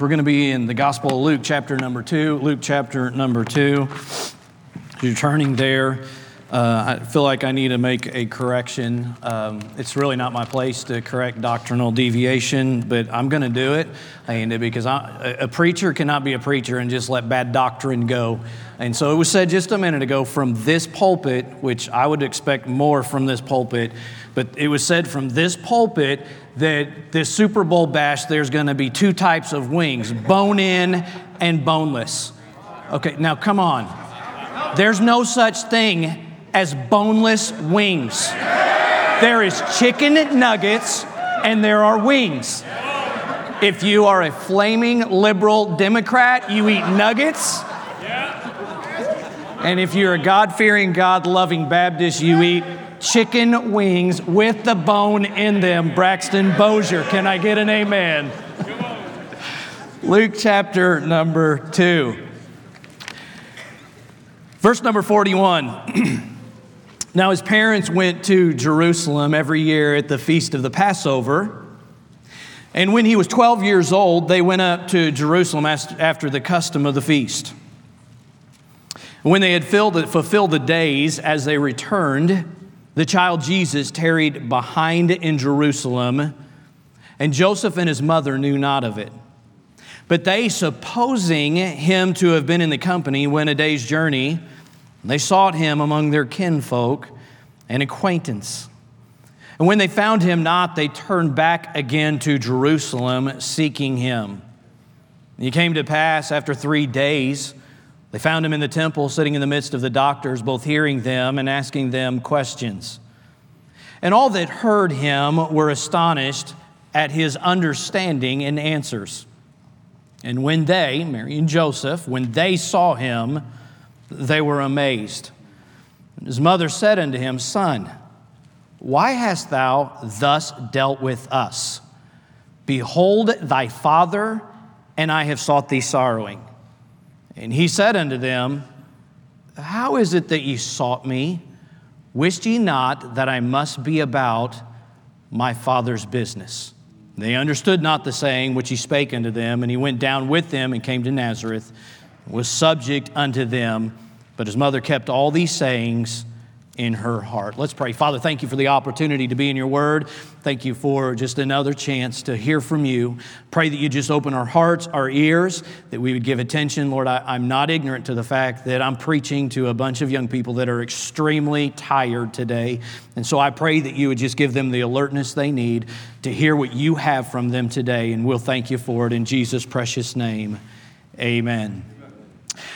We're going to be in the Gospel of Luke, chapter number two. Luke, chapter number two. You're turning there. Uh, I feel like I need to make a correction. Um, it's really not my place to correct doctrinal deviation, but I'm going to do it. And because I, a preacher cannot be a preacher and just let bad doctrine go. And so it was said just a minute ago from this pulpit, which I would expect more from this pulpit, but it was said from this pulpit that this Super Bowl bash, there's going to be two types of wings bone in and boneless. Okay, now come on. There's no such thing as boneless wings. There is chicken nuggets and there are wings. If you are a flaming liberal Democrat, you eat nuggets. And if you're a God fearing, God loving Baptist, you eat chicken wings with the bone in them. Braxton Bozier, can I get an amen? Luke chapter number 2. Verse number 41. now, his parents went to Jerusalem every year at the feast of the Passover. And when he was 12 years old, they went up to Jerusalem after the custom of the feast. When they had fulfilled the days as they returned, the child Jesus tarried behind in Jerusalem, and Joseph and his mother knew not of it. But they, supposing him to have been in the company, went a day's journey. They sought him among their kinfolk and acquaintance. And when they found him not, they turned back again to Jerusalem, seeking him. It came to pass after three days they found him in the temple, sitting in the midst of the doctors, both hearing them and asking them questions. And all that heard him were astonished at his understanding and answers. And when they, Mary and Joseph, when they saw him, they were amazed. His mother said unto him, Son, why hast thou thus dealt with us? Behold, thy father and I have sought thee sorrowing. And he said unto them, How is it that ye sought me? Wist ye not that I must be about my father's business? They understood not the saying which he spake unto them, and he went down with them and came to Nazareth, was subject unto them. But his mother kept all these sayings in her heart. Let's pray. Father, thank you for the opportunity to be in your word. Thank you for just another chance to hear from you. Pray that you just open our hearts, our ears, that we would give attention. Lord, I, am not ignorant to the fact that I'm preaching to a bunch of young people that are extremely tired today. And so I pray that you would just give them the alertness they need to hear what you have from them today. And we'll thank you for it in Jesus' precious name. Amen.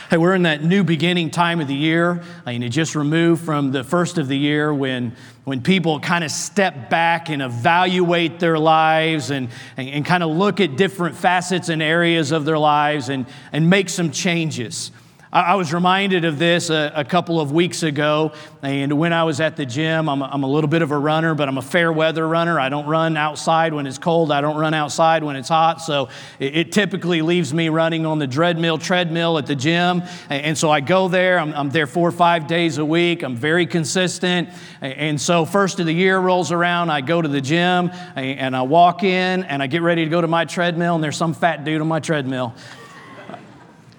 Hey, we're in that new beginning time of the year. I mean, it just removed from the first of the year when, when people kind of step back and evaluate their lives and, and, and kind of look at different facets and areas of their lives and, and make some changes. I was reminded of this a, a, couple of weeks ago, and when I was at the gym, I'm a, I'm a little bit of a runner, but I'm a fair weather runner. I don't run outside when it's cold, I don't run outside when it's hot, so it, it typically leaves me running on the treadmill, treadmill at the gym. And so I go there, I'm, I'm there four or five days a week, I'm very consistent. And so, first of the year rolls around, I go to the gym and I walk in and I get ready to go to my treadmill, and there's some fat dude on my treadmill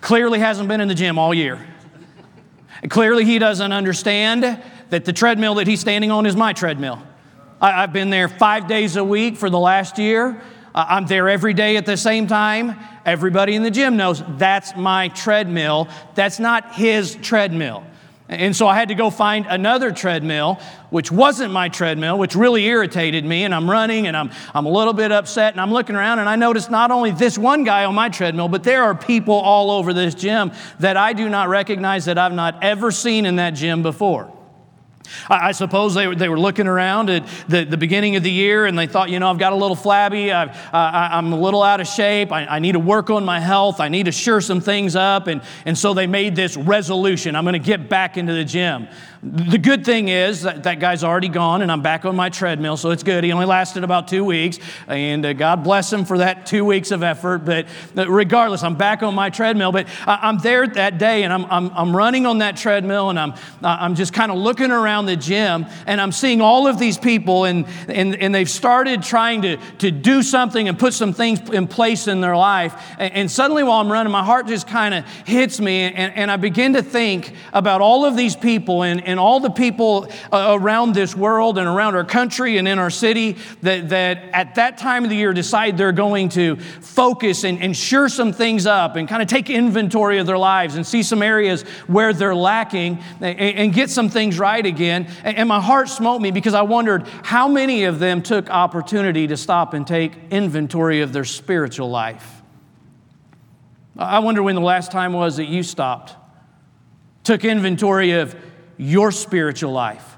clearly hasn't been in the gym all year. Clearly, he doesn't understand that the treadmill that he's standing on is my treadmill. I, have been there five days a week for the last year. I'm there every day at the same time. Everybody in the gym knows that's my treadmill. That's not his treadmill. And so I had to go find another treadmill, which wasn't my treadmill, which really irritated me. And I'm running and I'm, I'm a little bit upset. And I'm looking around and I noticed not only this one guy on my treadmill, but there are people all over this gym that I do not recognize that I've not ever seen in that gym before. I, suppose they were, they were looking around at the, the beginning of the year and they thought, you know, I've got a little flabby, i am a little out of shape, I, I, need to work on my health, I need to shore some things up. And, and so they made this resolution I'm going to get back into the gym. The good thing is that, that guy's already gone and I'm back on my treadmill, so it's good. He only lasted about two weeks, and uh, God bless him for that two weeks of effort. But regardless, I'm back on my treadmill. But I, I'm there that day and I'm, I'm, I'm running on that treadmill and I'm, I'm just kind of looking around around the gym and I'm seeing all of these people and, and, and they've started trying to, to do something and put some things in place in their life. And, and suddenly while I'm running, my heart just kind of hits me and, and I begin to think about all of these people and, and all the people uh, around this world and around our country and in our city that, that at that time of the year decide they're going to focus and, and sure some things up and kind of take inventory of their lives and see some areas where they're lacking and, and get some things right again. And, and my heart smote me because I wondered how many of them took opportunity to stop and take inventory of their spiritual life. I wonder when the last time was that you stopped, took inventory of your spiritual life.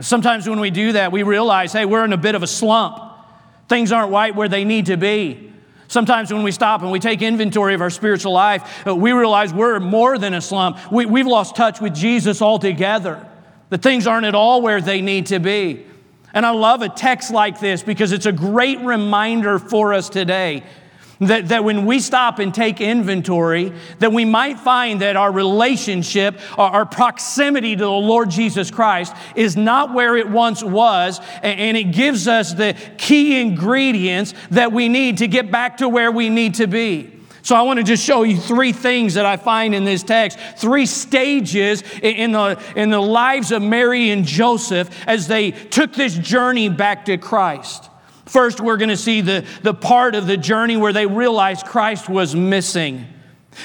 Sometimes when we do that, we realize, hey, we're in a bit of a slump. Things aren't right where they need to be. Sometimes when we stop and we take inventory of our spiritual life, uh, we realize we're more than a slump. We, we've lost touch with Jesus altogether. That things aren't at all where they need to be. And I love a text like this because it's a great reminder for us today that, that when we stop and take inventory, that we might find that our relationship, our, our proximity to the Lord Jesus Christ is not where it once was, and, and it gives us the key ingredients that we need to get back to where we need to be. So I want to just show you three things that I find in this text, three stages in the, in the lives of Mary and Joseph as they took this journey back to Christ. First, we're going to see the, the part of the journey where they realized Christ was missing.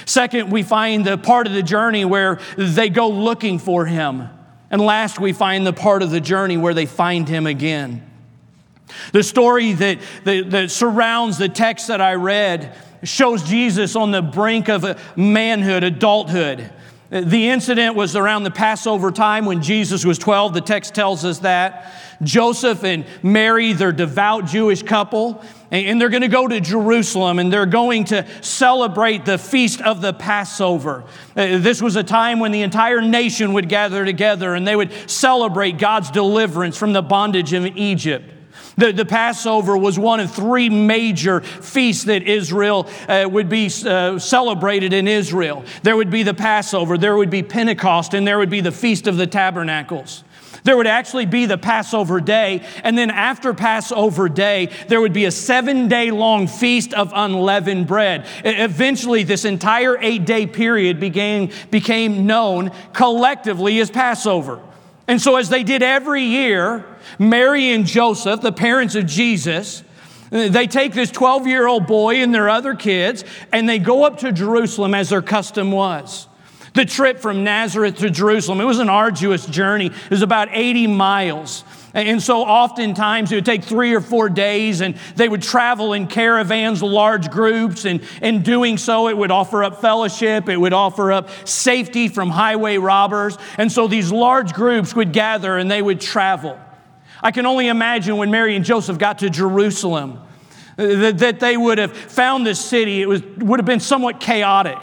Second, we find the part of the journey where they go looking for him. And last, we find the part of the journey where they find him again. The story that, that, that surrounds the text that I read shows Jesus on the brink of manhood, adulthood. The incident was around the Passover time when Jesus was 12. The text tells us that. Joseph and Mary, they're devout Jewish couple, and they're going to go to Jerusalem and they're going to celebrate the feast of the Passover. Uh, this was a time when the entire nation would gather together and they would celebrate God's deliverance from the bondage of Egypt. The, the Passover was one of three major feasts that Israel uh, would be uh, celebrated in Israel. There would be the Passover, there would be Pentecost, and there would be the Feast of the Tabernacles. There would actually be the Passover day, and then after Passover day, there would be a seven day long feast of unleavened bread. Eventually, this entire eight day period became, became known collectively as Passover. And so, as they did every year, Mary and Joseph, the parents of Jesus, they take this 12 year old boy and their other kids, and they go up to Jerusalem as their custom was. The trip from Nazareth to Jerusalem, it was an arduous journey. It was about 80 miles. And so oftentimes it would take three or four days, and they would travel in caravans, large groups, and in doing so, it would offer up fellowship, it would offer up safety from highway robbers. And so these large groups would gather and they would travel. I can only imagine when Mary and Joseph got to Jerusalem uh, that, that they would have found this city, it was, would have been somewhat chaotic.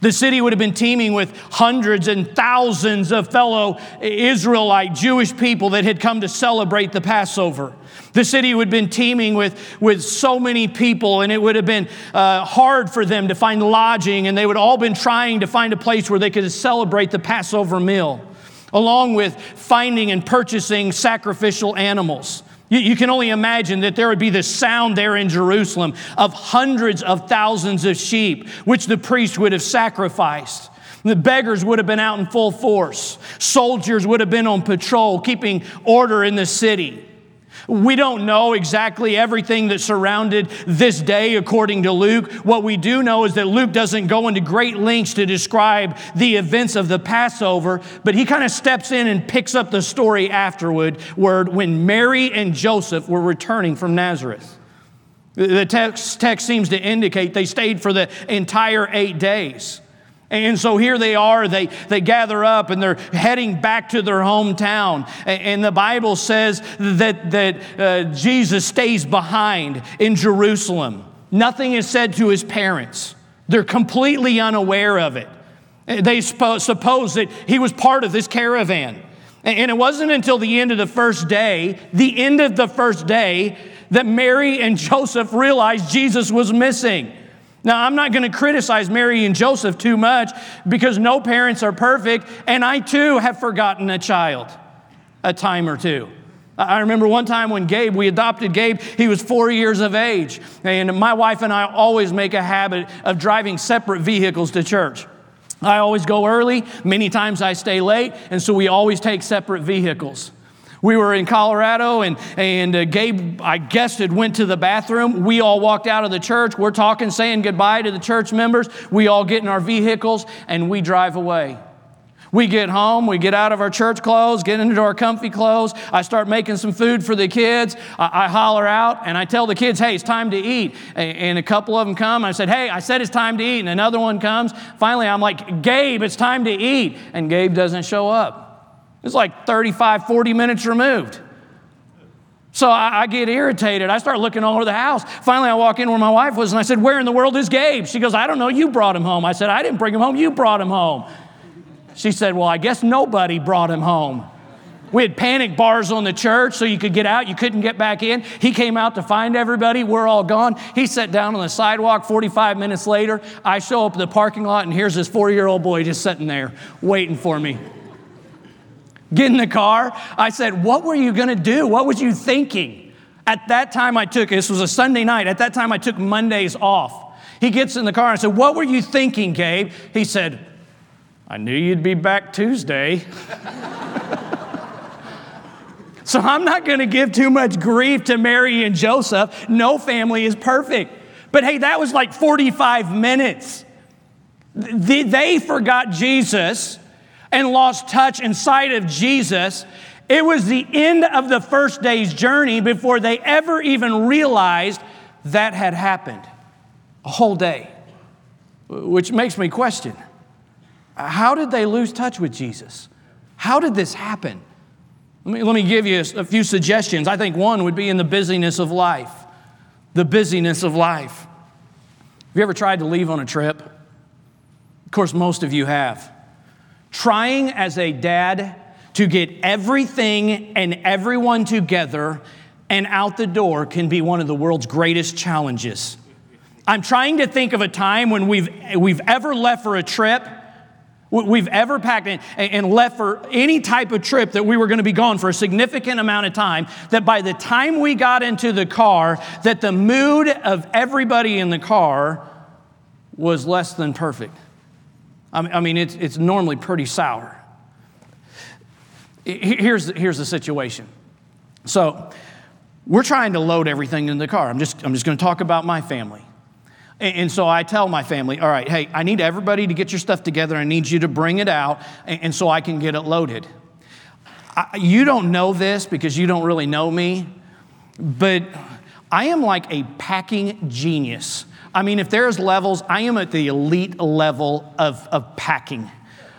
The city would have been teeming with hundreds and thousands of fellow Israelite Jewish people that had come to celebrate the Passover. The city would have been teeming with, with so many people, and it would have been uh, hard for them to find lodging, and they would all been trying to find a place where they could celebrate the Passover meal along with finding and purchasing sacrificial animals. You, you, can only imagine that there would be the sound there in Jerusalem of hundreds of thousands of sheep, which the priest would have sacrificed. The beggars would have been out in full force. Soldiers would have been on patrol, keeping order in the city. We don't know exactly everything that surrounded this day according to Luke. What we do know is that Luke doesn't go into great lengths to describe the events of the Passover, but he kind of steps in and picks up the story afterward when Mary and Joseph were returning from Nazareth. The text, text seems to indicate they stayed for the entire eight days. And so here they are, they, they gather up and they're heading back to their hometown. And the Bible says that, that uh, Jesus stays behind in Jerusalem. Nothing is said to his parents, they're completely unaware of it. They suppose that he was part of this caravan. And it wasn't until the end of the first day, the end of the first day, that Mary and Joseph realized Jesus was missing. Now, I'm not going to criticize Mary and Joseph too much because no parents are perfect, and I too have forgotten a child a time or two. I remember one time when Gabe, we adopted Gabe, he was four years of age. And my wife and I always make a habit of driving separate vehicles to church. I always go early, many times I stay late, and so we always take separate vehicles. We were in Colorado, and, and uh, Gabe, I guess, had went to the bathroom. We all walked out of the church. We're talking, saying goodbye to the church members. We all get in our vehicles, and we drive away. We get home, we get out of our church clothes, get into our comfy clothes. I start making some food for the kids. I, I holler out and I tell the kids, hey, it's time to eat. And, and a couple of them come. I said, hey, I said it's time to eat. And another one comes. Finally, I'm like, Gabe, it's time to eat. And Gabe doesn't show up. It's like 35, 40 minutes removed. So I, I, get irritated. I start looking all over the house. Finally, I walk in where my wife was and I said, Where in the world is Gabe? She goes, I don't know. You brought him home. I said, I didn't bring him home. You brought him home. She said, Well, I guess nobody brought him home. We had panic bars on the church so you could get out, you couldn't get back in. He came out to find everybody. We're all gone. He sat down on the sidewalk 45 minutes later. I show up at the parking lot, and here's this four year old boy just sitting there waiting for me. Get in the car. I said, What were you going to do? What was you thinking? At that time, I took, this was a Sunday night. At that time, I took Mondays off. He gets in the car and said, What were you thinking, Gabe? He said, I knew you'd be back Tuesday. so I'm not going to give too much grief to Mary and Joseph. No family is perfect. But hey, that was like 45 minutes. They forgot Jesus and lost touch and sight of Jesus. It was the end of the first day's journey before they ever even realized that had happened. A whole day. Which makes me question how did they lose touch with Jesus? How did this happen? Let me, let me give you a, a few suggestions. I think one would be in the busyness of life. The busyness of life. Have you ever tried to leave on a trip? Of course, most of you have. Trying as a dad to get everything and everyone together and out the door can be one of the world's greatest challenges. I'm trying to think of a time when we've, we've ever left for a trip we've ever packed and left for any type of trip that we were going to be gone for a significant amount of time that by the time we got into the car that the mood of everybody in the car was less than perfect i mean it's, it's normally pretty sour here's, here's the situation so we're trying to load everything in the car i'm just, I'm just going to talk about my family and so I tell my family, all right, hey, I need everybody to get your stuff together. I need you to bring it out, and so I can get it loaded. you don't know this because you don't really know me, but I am like a packing genius. I mean, if there's levels, I am at the elite level of, of packing.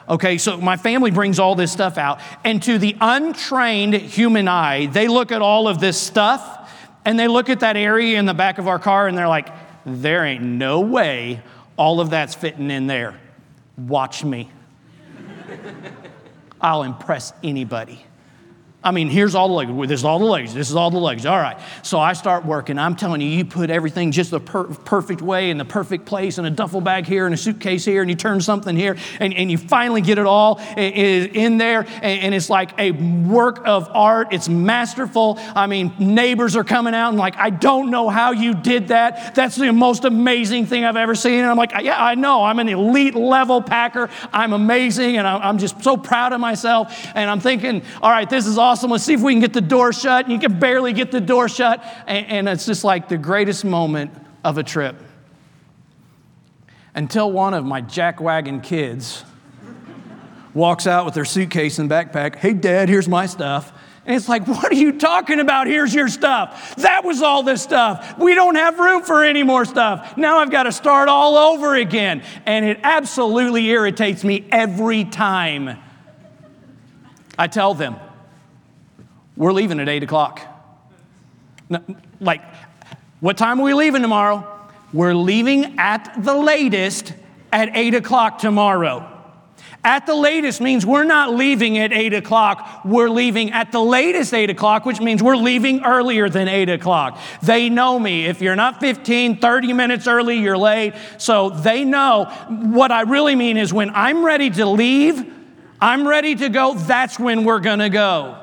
Okay, so my family brings all this stuff out, and to the untrained human eye, they look at all of this stuff and they look at that area in the back of our car and they're like, there ain't no way all of that's fitting in there. Watch me. I'll impress anybody. I mean, here's all the luggage. This is all the luggage. This is all the luggage. All right. So I start working. I'm telling you, you put everything just the per- perfect way in the perfect place in a duffel bag here and a suitcase here, and you turn something here, and, and you finally get it all in there. And it's like a work of art. It's masterful. I mean, neighbors are coming out and like, I don't know how you did that. That's the most amazing thing I've ever seen. And I'm like, yeah, I know. I'm an elite level packer. I'm amazing, and I'm just so proud of myself. And I'm thinking, all right, this is all awesome. Let's see if we can get the door shut. And you can barely get the door shut. And, and it's just like the greatest moment of a trip. Until one of my jackwagon kids walks out with their suitcase and backpack. Hey, Dad, here's my stuff. And it's like, what are you talking about? Here's your stuff. That was all this stuff. We don't have room for any more stuff. Now I've got to start all over again. And it absolutely irritates me every time. I tell them, we're leaving at 8 o'clock. Like, what time are we leaving tomorrow? We're leaving at the latest at 8 o'clock tomorrow. At the latest means we're not leaving at 8 o'clock. We're leaving at the latest 8 o'clock, which means we're leaving earlier than 8 o'clock. They know me. If you're not 15, 30 minutes early, you're late. So they know. What I really mean is when I'm ready to leave, I'm ready to go, that's when we're going to go.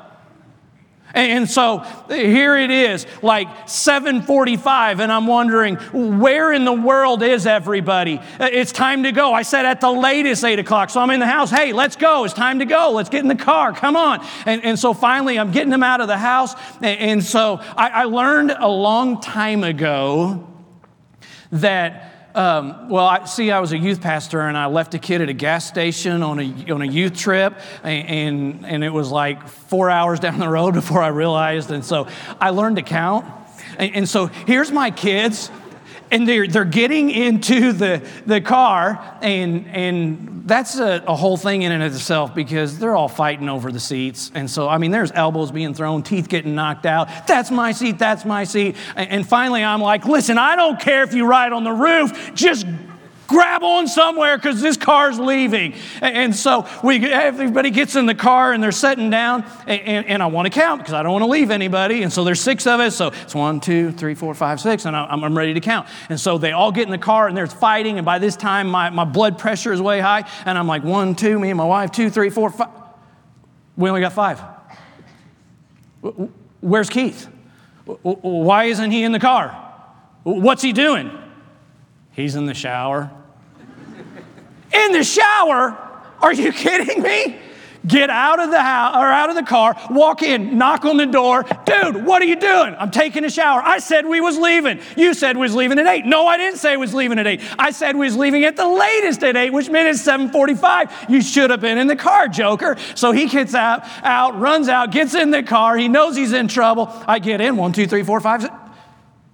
And so here it is, like 7:45 and I'm wondering where in the world is everybody? Uh, it's time to go. I said at the latest 8 o'clock. So I'm in the house. Hey, let's go. It's time to go. Let's get in the car. Come on. And, and so finally I'm getting them out of the house. And, and so I, I learned a long time ago that um, well, I, see, I was a youth pastor and I left a kid at a gas station on a, on a youth trip, and, and, and it was like four hours down the road before I realized. And so I learned to count. And, and so here's my kids and they're, they're getting into the, the car, and, and that's a, a, whole thing in and of itself because they're all fighting over the seats. And so, I mean, there's elbows being thrown, teeth getting knocked out. That's my seat, that's my seat. And, and finally, I'm like, listen, I don't care if you ride on the roof, just grab on somewhere because this car's leaving. And so we, everybody gets in the car and they're sitting down, and, and, and I want to count because I don't want to leave anybody. And so there's six of us. So it's one, two, three, four, five, six, and I'm, I'm ready to count. And so they all get in the car and there's fighting. And by this time, my, my blood pressure is way high. And I'm like, one, two, me and my wife, two, three, four, five. We only got five. Where's Keith? Why isn't he in the car? What's he doing? He's in the shower. in the shower? Are you kidding me? Get out of the house or out of the car, walk in, knock on the door. Dude, what are you doing? I'm taking a shower. I said we was leaving. You said we was leaving at 8. No, I didn't say we was leaving at 8. I said we was leaving at the latest at 8, which meant it's 7:45. You should have been in the car, joker. So he gets out, out, runs out, gets in the car. He knows he's in trouble. I get in, one, two, three, four, five. Six.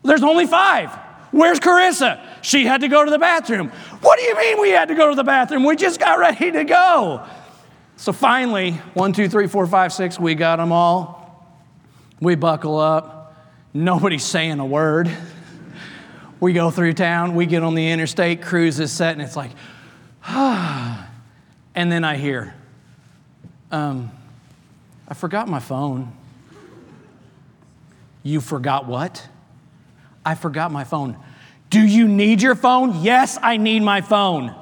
There's only five. Where's Carissa? She had to go to the bathroom. What do you mean we had to go to the bathroom? We just got ready to go. So finally, one, two, three, four, five, six, we got them all. We buckle up. Nobody's saying a word. We go through town, we get on the interstate, cruise is set, and it's like, ah. And then I hear, um, I forgot my phone. You forgot what? I forgot my phone. Do you need your phone? Yes, I need my phone.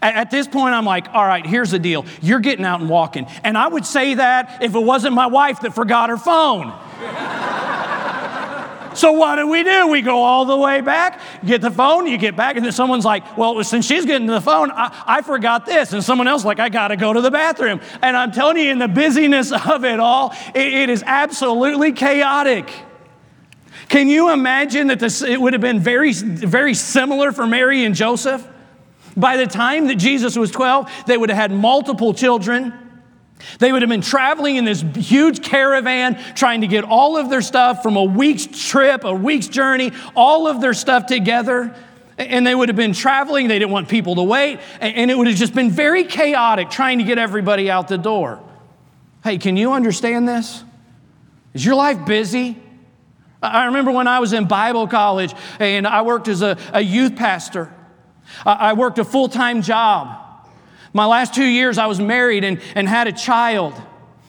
At, this point, I'm like, all right, here's the deal. You're getting out and walking. And I would say that if it wasn't my wife that forgot her phone. so what do we do? We go all the way back, get the phone, you get back, and then someone's like, well, since she's getting the phone, I, I forgot this. And someone else like, I got to go to the bathroom. And I'm telling you, in the busyness of it all, it, it is absolutely chaotic. Can you imagine that this, it would have been very, very similar for Mary and Joseph? By the time that Jesus was 12, they would have had multiple children. They would have been traveling in this huge caravan, trying to get all of their stuff from a week's trip, a week's journey, all of their stuff together. And they would have been traveling. They didn't want people to wait. And it would have just been very chaotic trying to get everybody out the door. Hey, can you understand this? Is your life busy? I remember when I was in Bible college and I worked as a, a youth pastor. I worked a full time job. My last two years, I was married and, and had a child.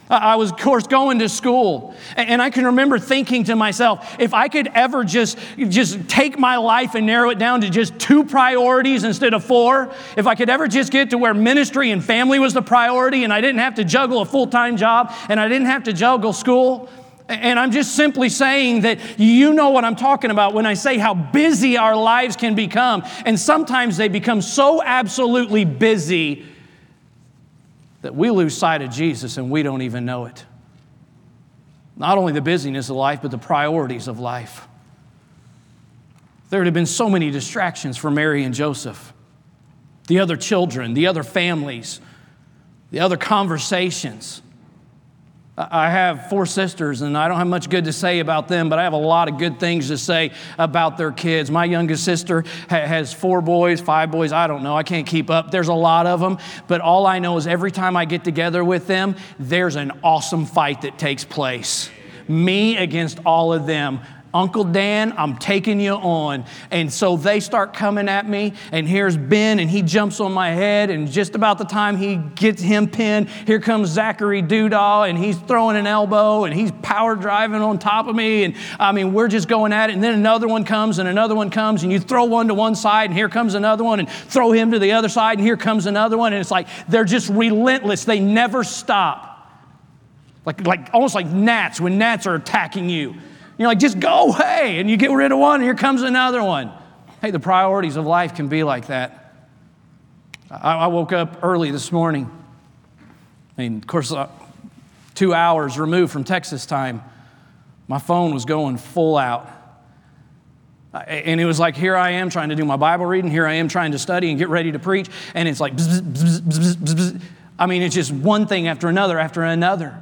I was, of course, going to school. And I can remember thinking to myself, if I could ever just, just take my life and narrow it down to just two priorities instead of four, if I could ever just get to where ministry and family was the priority and I didn't have to juggle a full time job and I didn't have to juggle school, and I'm just simply saying that you know what I'm talking about when I say how busy our lives can become. And sometimes they become so absolutely busy that we lose sight of Jesus and we don't even know it. Not only the busyness of life, but the priorities of life. There would have been so many distractions for Mary and Joseph, the other children, the other families, the other conversations. I have four sisters, and I don't have much good to say about them, but I have a lot of good things to say about their kids. My youngest sister has four boys, five boys, I don't know, I can't keep up. There's a lot of them, but all I know is every time I get together with them, there's an awesome fight that takes place. Me against all of them Uncle Dan, I'm taking you on. And so they start coming at me, and here's Ben, and he jumps on my head, and just about the time he gets him pinned, here comes Zachary Doodah, and he's throwing an elbow, and he's power driving on top of me. And I mean, we're just going at it, and then another one comes, and another one comes, and you throw one to one side, and here comes another one, and throw him to the other side, and here comes another one. And it's like they're just relentless. They never stop. Like, like almost like gnats when gnats are attacking you. You're like, just go away. And you get rid of one, and here comes another one. Hey, the priorities of life can be like that. I, I woke up early this morning. I mean, of course, uh, two hours removed from Texas time. My phone was going full out. And it was like, here I am trying to do my Bible reading, here I am trying to study and get ready to preach. And it's like, bzz, bzz, bzz, I mean, it's just one thing after another after another.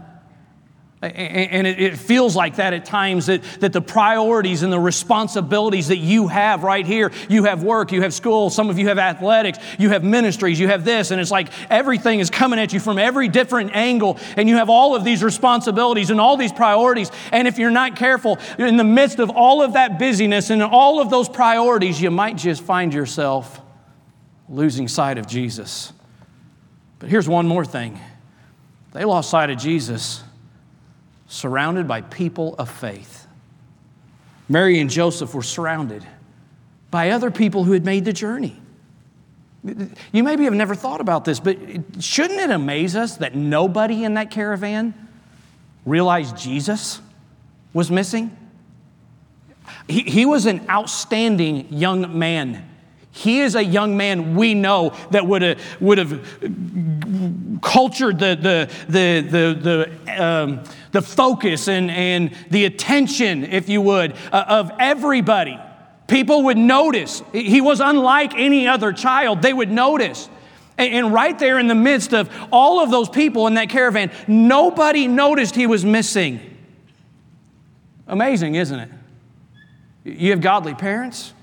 And it feels like that at times that, that the priorities and the responsibilities that you have right here you have work, you have school, some of you have athletics, you have ministries, you have this, and it's like everything is coming at you from every different angle, and you have all of these responsibilities and all these priorities. And if you're not careful, in the midst of all of that busyness and all of those priorities, you might just find yourself losing sight of Jesus. But here's one more thing they lost sight of Jesus surrounded by people of faith. Mary and Joseph were surrounded by other people who had made the journey. You maybe have never thought about this, but shouldn't it amaze us that nobody in that caravan realized Jesus was missing? He, he was an outstanding young man. He is a young man we know that would have, would have cultured the, the, the, the, the, um, the focus and, and the attention, if you would, uh, of everybody. People would notice. He was unlike any other child. They would notice. And, and right there in the midst of all of those people in that caravan, nobody noticed he was missing. Amazing, isn't it? You have godly parents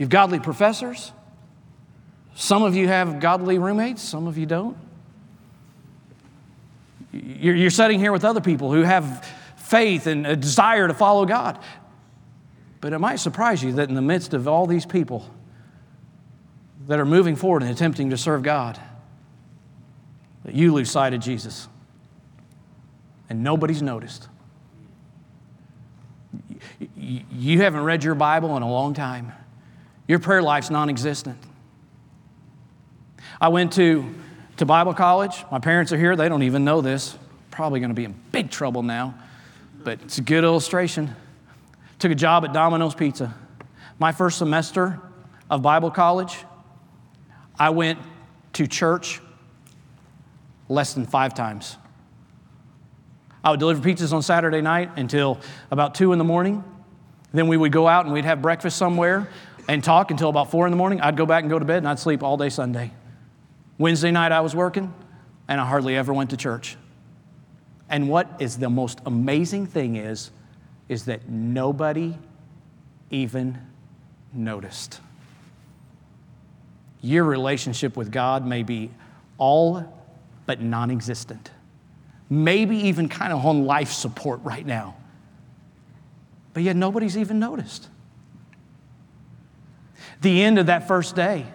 you have godly professors. Some of you have godly roommates, some of you don't. You're, you're sitting here with other people who have faith and a desire to follow God. But it might surprise you that in the midst of all these people that are moving forward and attempting to serve God, that you lose sight of Jesus and nobody's noticed. You haven't read your Bible in a long time. Your prayer life's non existent. I went to, to Bible college. My parents are here. They don't even know this. Probably going to be in big trouble now, but it's a good illustration. Took a job at Domino's Pizza. My first semester of Bible college, I went to church less than five times. I would deliver pizzas on Saturday night until about two in the morning. Then we would go out and we'd have breakfast somewhere and talk until about four in the morning. I'd go back and go to bed and I'd sleep all day Sunday. Wednesday night I was working and I hardly ever went to church. And what is the most amazing thing is, is that nobody even noticed. Your relationship with God may be all but non existent, maybe even kind of on life support right now. But yet nobody's even noticed the end of that first day.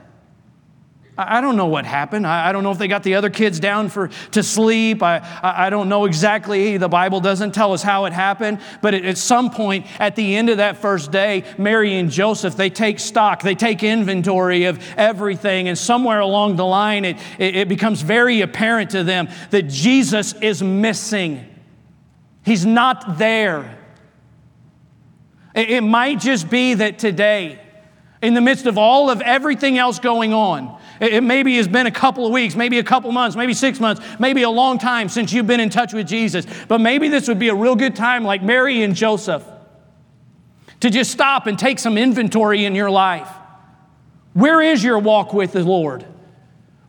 I don't know what happened. I don't know if they got the other kids down for, to sleep. I, I don't know exactly. The Bible doesn't tell us how it happened. But at some point, at the end of that first day, Mary and Joseph, they take stock, they take inventory of everything. And somewhere along the line, it, it becomes very apparent to them that Jesus is missing. He's not there. It might just be that today, in the midst of all of everything else going on. It maybe has been a couple of weeks, maybe a couple months, maybe six months, maybe a long time since you've been in touch with Jesus. But maybe this would be a real good time, like Mary and Joseph, to just stop and take some inventory in your life. Where is your walk with the Lord?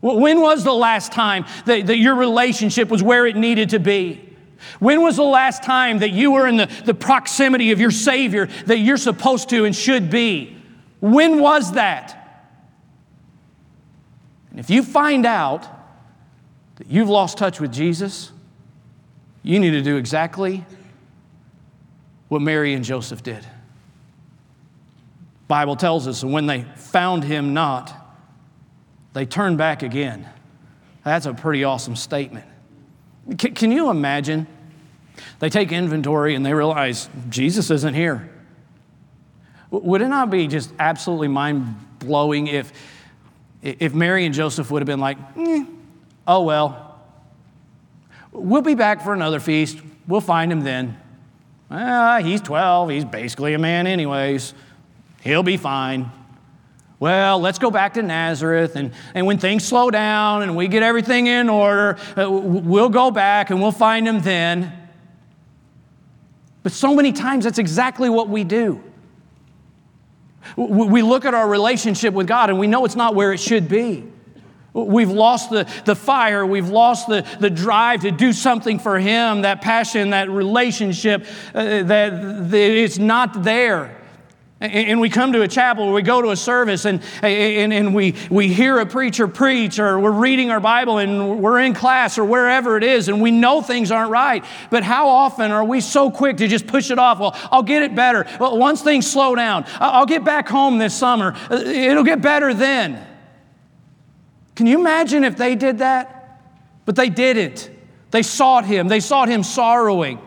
When was the last time that, that your relationship was where it needed to be? When was the last time that you were in the, the proximity of your Savior that you're supposed to and should be? When was that? And if you find out that you've lost touch with Jesus, you need to do exactly what Mary and Joseph did. Bible tells us, and when they found him not, they turned back again. That's a pretty awesome statement. C- can you imagine? They take inventory and they realize Jesus isn't here. Would it not be just absolutely mind blowing if, if Mary and Joseph would have been like, eh, oh well, we'll be back for another feast, we'll find him then. Ah, he's 12, he's basically a man, anyways. He'll be fine. Well, let's go back to Nazareth, and, and when things slow down and we get everything in order, uh, we'll go back and we'll find him then. But so many times, that's exactly what we do. We look at our relationship with God and we know it's not where it should be. We've lost the, the fire. We've lost the, the drive to do something for Him, that passion, that relationship, uh, that, that it's not there. And we come to a chapel or we go to a service and, and, and we, we hear a preacher preach or we're reading our Bible and we're in class or wherever it is and we know things aren't right. But how often are we so quick to just push it off? Well, I'll get it better. Well, once things slow down, I'll get back home this summer. Uh, it'll get better then. Can you imagine if they did that? But they didn't. They sought him, they sought him sorrowing.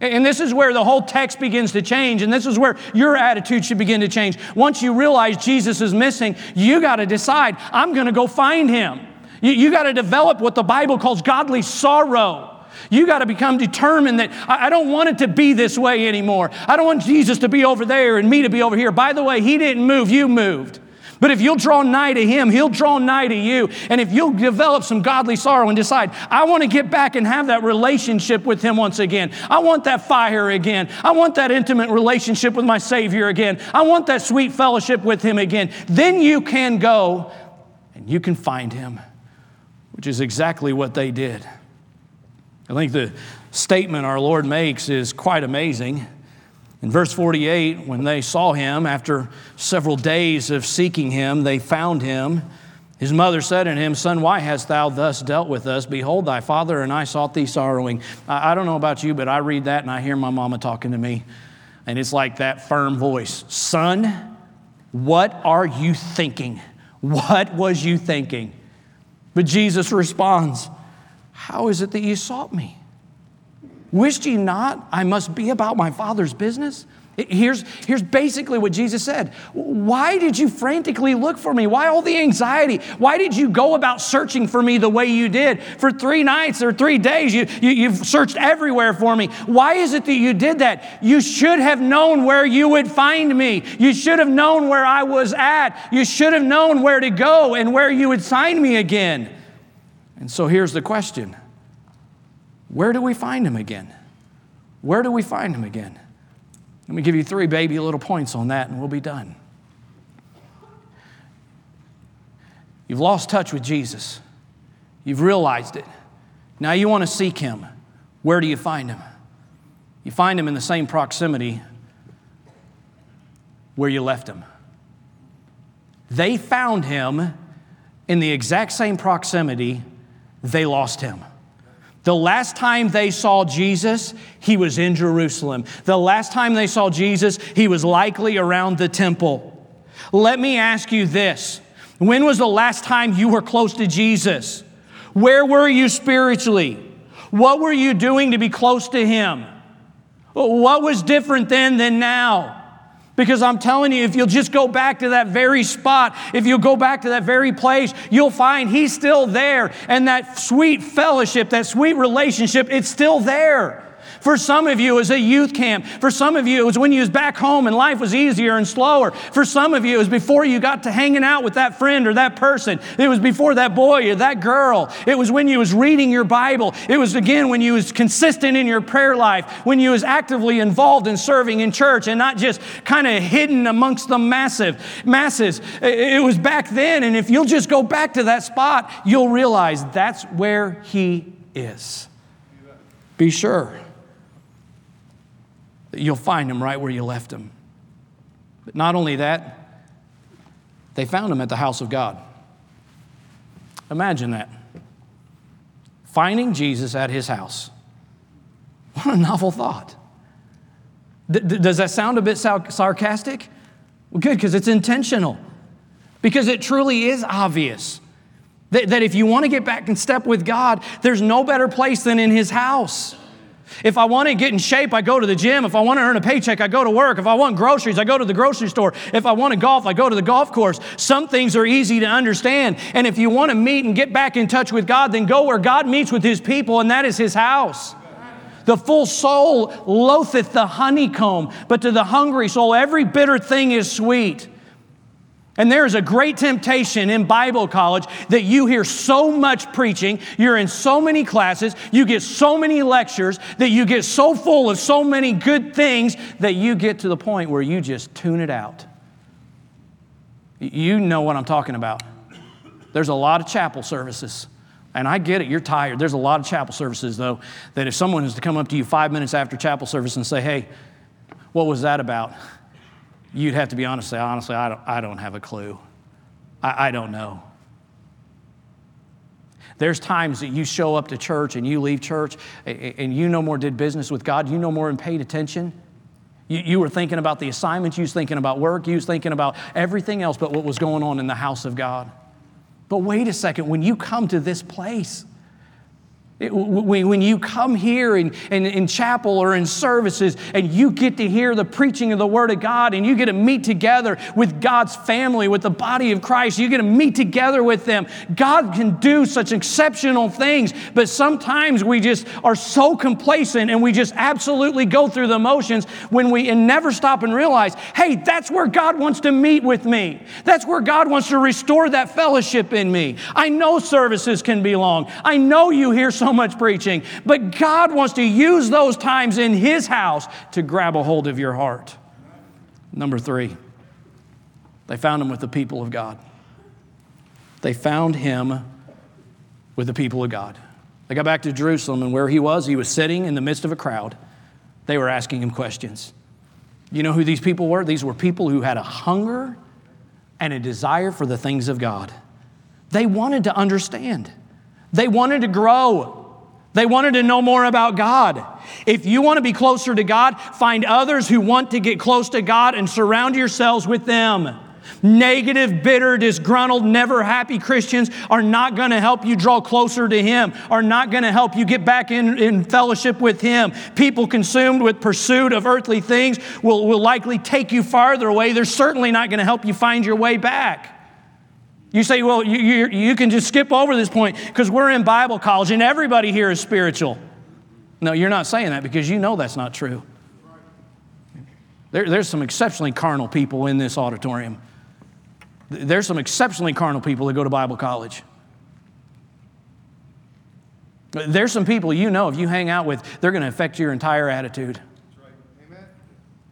And this is where the whole text begins to change, and this is where your attitude should begin to change. Once you realize Jesus is missing, you got to decide, I'm going to go find him. You, you got to develop what the Bible calls godly sorrow. You got to become determined that I, I don't want it to be this way anymore. I don't want Jesus to be over there and me to be over here. By the way, he didn't move, you moved. But if you'll draw nigh to Him, He'll draw nigh to you. And if you'll develop some godly sorrow and decide, I want to get back and have that relationship with Him once again. I want that fire again. I want that intimate relationship with my Savior again. I want that sweet fellowship with Him again. Then you can go and you can find Him, which is exactly what they did. I think the statement our Lord makes is quite amazing. In verse 48, when they saw him, after several days of seeking him, they found him. His mother said unto him, Son, why hast thou thus dealt with us? Behold, thy father and I sought thee sorrowing. I don't know about you, but I read that and I hear my mama talking to me. And it's like that firm voice Son, what are you thinking? What was you thinking? But Jesus responds, How is it that you sought me? Wished ye not I must be about my Father's business? Here's, here's basically what Jesus said. Why did you frantically look for me? Why all the anxiety? Why did you go about searching for me the way you did? For three nights or three days, you, you, you've searched everywhere for me. Why is it that you did that? You should have known where you would find me. You should have known where I was at. You should have known where to go and where you would find me again. And so here's the question where do we find him again? Where do we find him again? Let me give you three baby little points on that and we'll be done. You've lost touch with Jesus. You've realized it. Now you want to seek him. Where do you find him? You find him in the same proximity where you left him. They found him in the exact same proximity they lost him. The last time they saw Jesus, he was in Jerusalem. The last time they saw Jesus, he was likely around the temple. Let me ask you this When was the last time you were close to Jesus? Where were you spiritually? What were you doing to be close to him? What was different then than now? Because I'm telling you, if you'll just go back to that very spot, if you'll go back to that very place, you'll find He's still there. And that sweet fellowship, that sweet relationship, it's still there. For some of you, it was a youth camp. For some of you, it was when you was back home and life was easier and slower. For some of you, it was before you got to hanging out with that friend or that person. It was before that boy or that girl. It was when you was reading your Bible. It was again when you was consistent in your prayer life, when you was actively involved in serving in church and not just kind of hidden amongst the massive masses. It was back then, and if you'll just go back to that spot, you'll realize that's where he is. Be sure you'll find him right where you left him. But not only that, they found him at the house of God. Imagine that. Finding Jesus at his house. What a novel thought. does that sound a bit sarcastic? Well, good, because it's intentional. Because it truly is obvious that, that if you want to get back in step with God, there's no better place than in His house. If I want to get in shape, I go to the gym. If I want to earn a paycheck, I go to work. If I want groceries, I go to the grocery store. If I want to golf, I go to the golf course. Some things are easy to understand. And if you want to meet and get back in touch with God, then go where God meets with His people, and that is His house. The full soul loatheth the honeycomb, but to the hungry soul, every bitter thing is sweet. And there is a great temptation in Bible college that you hear so much preaching, you're in so many classes, you get so many lectures, that you get so full of so many good things that you get to the point where you just tune it out. You know what I'm talking about. There's a lot of chapel services. And I get it, you're tired. There's a lot of chapel services, though, that if someone is to come up to you five minutes after chapel service and say, hey, what was that about? You'd have to be honest say, honestly, I don't, I don't have a clue. I, I don't know. There's times that you show up to church and you leave church and you no more did business with God, you no more paid attention. You, you were thinking about the assignments, you was thinking about work, you was thinking about everything else but what was going on in the house of God. But wait a second, when you come to this place, when you come here in, in, in, chapel or in services and you get to hear the preaching of the Word of God and you get to meet together with God's family, with the body of Christ, you get to meet together with them. God can do such exceptional things, but sometimes we just are so complacent and we just absolutely go through the motions when we and never stop and realize, hey, that's where God wants to meet with me. That's where God wants to restore that fellowship in me. I know services can be long. I know you hear so much preaching, but God wants to use those times in His house to grab a hold of your heart. Number three, they found him with the people of God. They found him with the people of God. They got back to Jerusalem, and where he was, he was sitting in the midst of a crowd. They were asking him questions. You know who these people were? These were people who had a hunger and a desire for the things of God. They wanted to understand, they wanted to grow. They wanted to know more about God. If you want to be closer to God, find others who want to get close to God and surround yourselves with them. Negative, bitter, disgruntled, never happy Christians are not going to help you draw closer to Him, are not going to help you get back in, in fellowship with Him. People consumed with pursuit of earthly things will, will likely take you farther away. They're certainly not going to help you find your way back. You say, well, you, you, you can just skip over this point because we're in Bible college and everybody here is spiritual. No, you're not saying that because you know that's not true. There, there's some exceptionally carnal people in this auditorium. There's some exceptionally carnal people that go to Bible college. There's some people you know if you hang out with, they're going to affect your entire attitude.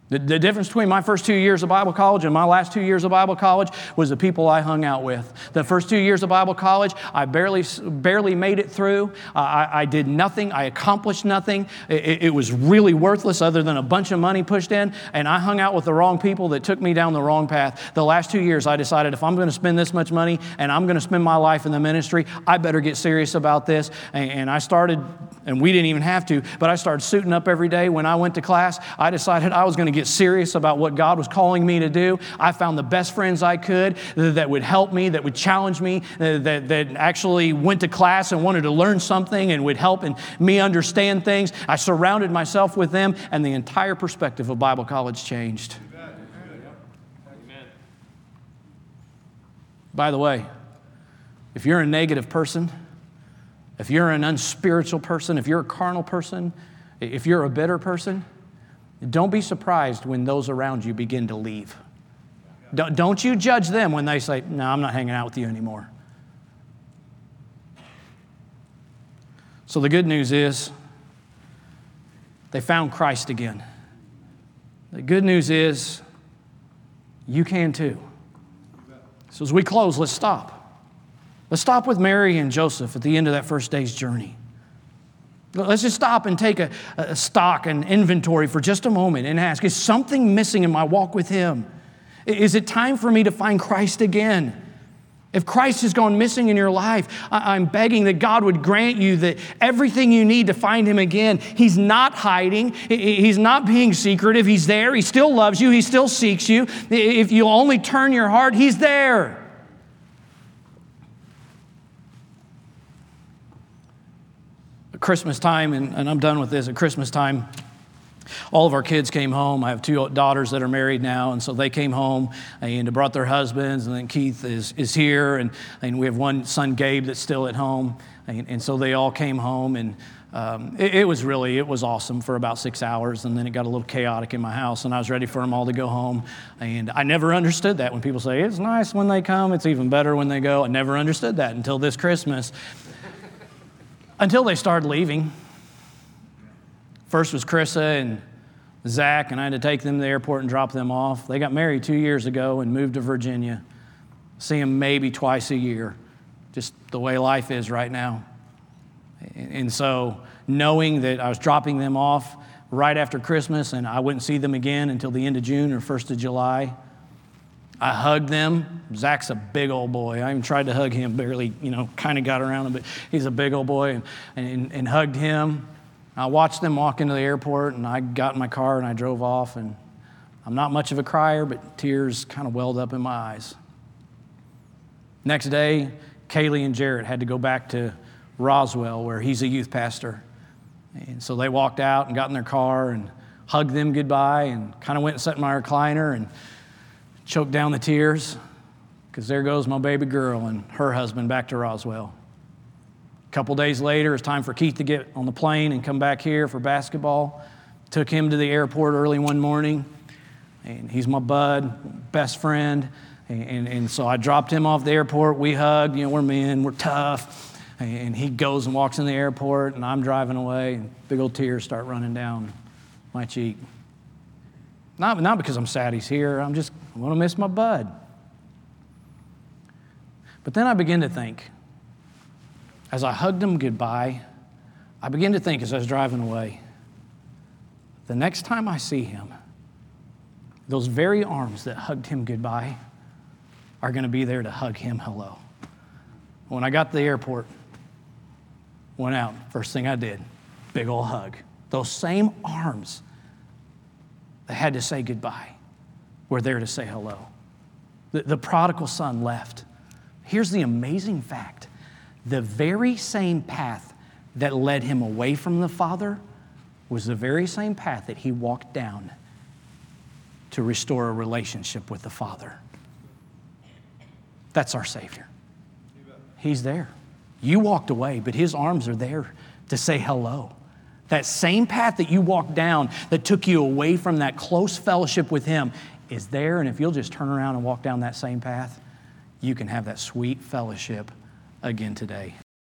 The, the, difference between my first two years of Bible college and my last two years of Bible college was the people I hung out with. The first two years of Bible college, I barely, barely made it through. I, I, did nothing. I accomplished nothing. It, it, was really worthless other than a bunch of money pushed in. And I hung out with the wrong people that took me down the wrong path. The last two years, I decided if I'm going to spend this much money and I'm going to spend my life in the ministry, I better get serious about this. And, and I started, and we didn't even have to, but I started suiting up every day. When I went to class, I decided I was going to get serious about what God was calling me to do. I found the best friends I could that would help me, that would challenge me, uh, that, that actually went to class and wanted to learn something and would help me understand things. I surrounded myself with them, and the entire perspective of Bible college changed. By the way, if you're a negative person, if you're an unspiritual person, if you're a carnal person, if you're a bitter person, don't be surprised when those around you begin to leave. Don't, you judge them when they say, No, I'm not hanging out with you anymore. So the good news is they found Christ again. The good news is you can too. So as we close, let's stop. Let's stop with Mary and Joseph at the end of that first day's journey. Let's just stop and take a, a, stock and inventory for just a moment and ask Is something missing in my walk with Him? Is it time for me to find Christ again? If Christ has gone missing in your life, I'm begging that God would grant you that everything you need to find Him again. He's not hiding, He's not being secretive. He's there. He still loves you, He still seeks you. If you only turn your heart, He's there. Christmas time, and, and I'm done with this, at Christmas time, all of our kids came home. I have two daughters that are married now, and so they came home and brought their husbands. And then Keith is, is here, and, and we have one son, Gabe, that's still at home. And, and so they all came home, and um, it, it, was really it was awesome for about six hours, and then it got a little chaotic in my house, and I was ready for them all to go home. And I never understood that when people say it's nice when they come, it's even better when they go. I never understood that until this Christmas, until they started leaving. First was Chrissa and Zach, and I had to take them to the airport and drop them off. They got married two years ago and moved to Virginia. See them maybe twice a year, just the way life is right now. And so, knowing that I was dropping them off right after Christmas and I wouldn't see them again until the end of June or 1st of July, I hugged them. Zach's a big old boy. I even tried to hug him, barely, you know, kind of got around him, but he's a big old boy and, and, and hugged him. I watched them walk into the airport, and I got in my car and I drove off. And I'm not much of a crier, but tears kind of welled up in my eyes. Next day, Kaylee and Jarrett had to go back to Roswell, where he's a youth pastor. And so they walked out and got in their car and hugged them goodbye and kind of went and sat in my recliner and choked down the tears because there goes my baby girl and her husband back to Roswell. A couple days later, it's time for Keith to get on the plane and come back here for basketball. Took him to the airport early one morning, and he's my bud, best friend. And, and, and so I dropped him off the airport. We hugged, you know, we're men, we're tough. And he goes and walks in the airport, and I'm driving away, and big old tears start running down my cheek. Not, not because I'm sad he's here, I'm just, I want to miss my bud. But then I begin to think, as I hugged him goodbye, I began to think as I was driving away, the next time I see him, those very arms that hugged him goodbye are going to be there to hug him hello. When I got to the airport, went out, first thing I did, big old hug. Those same arms that had to say goodbye were there to say hello. The, the prodigal son left. Here's the amazing fact the very same path that led him away from the Father was the very same path that he walked down to restore a relationship with the Father. That's our Savior. He's there. You walked away, but His arms are there to say hello. That same path that you walked down that took you away from that close fellowship with Him is there. And if you'll just turn around and walk down that same path, you can have that sweet fellowship again today.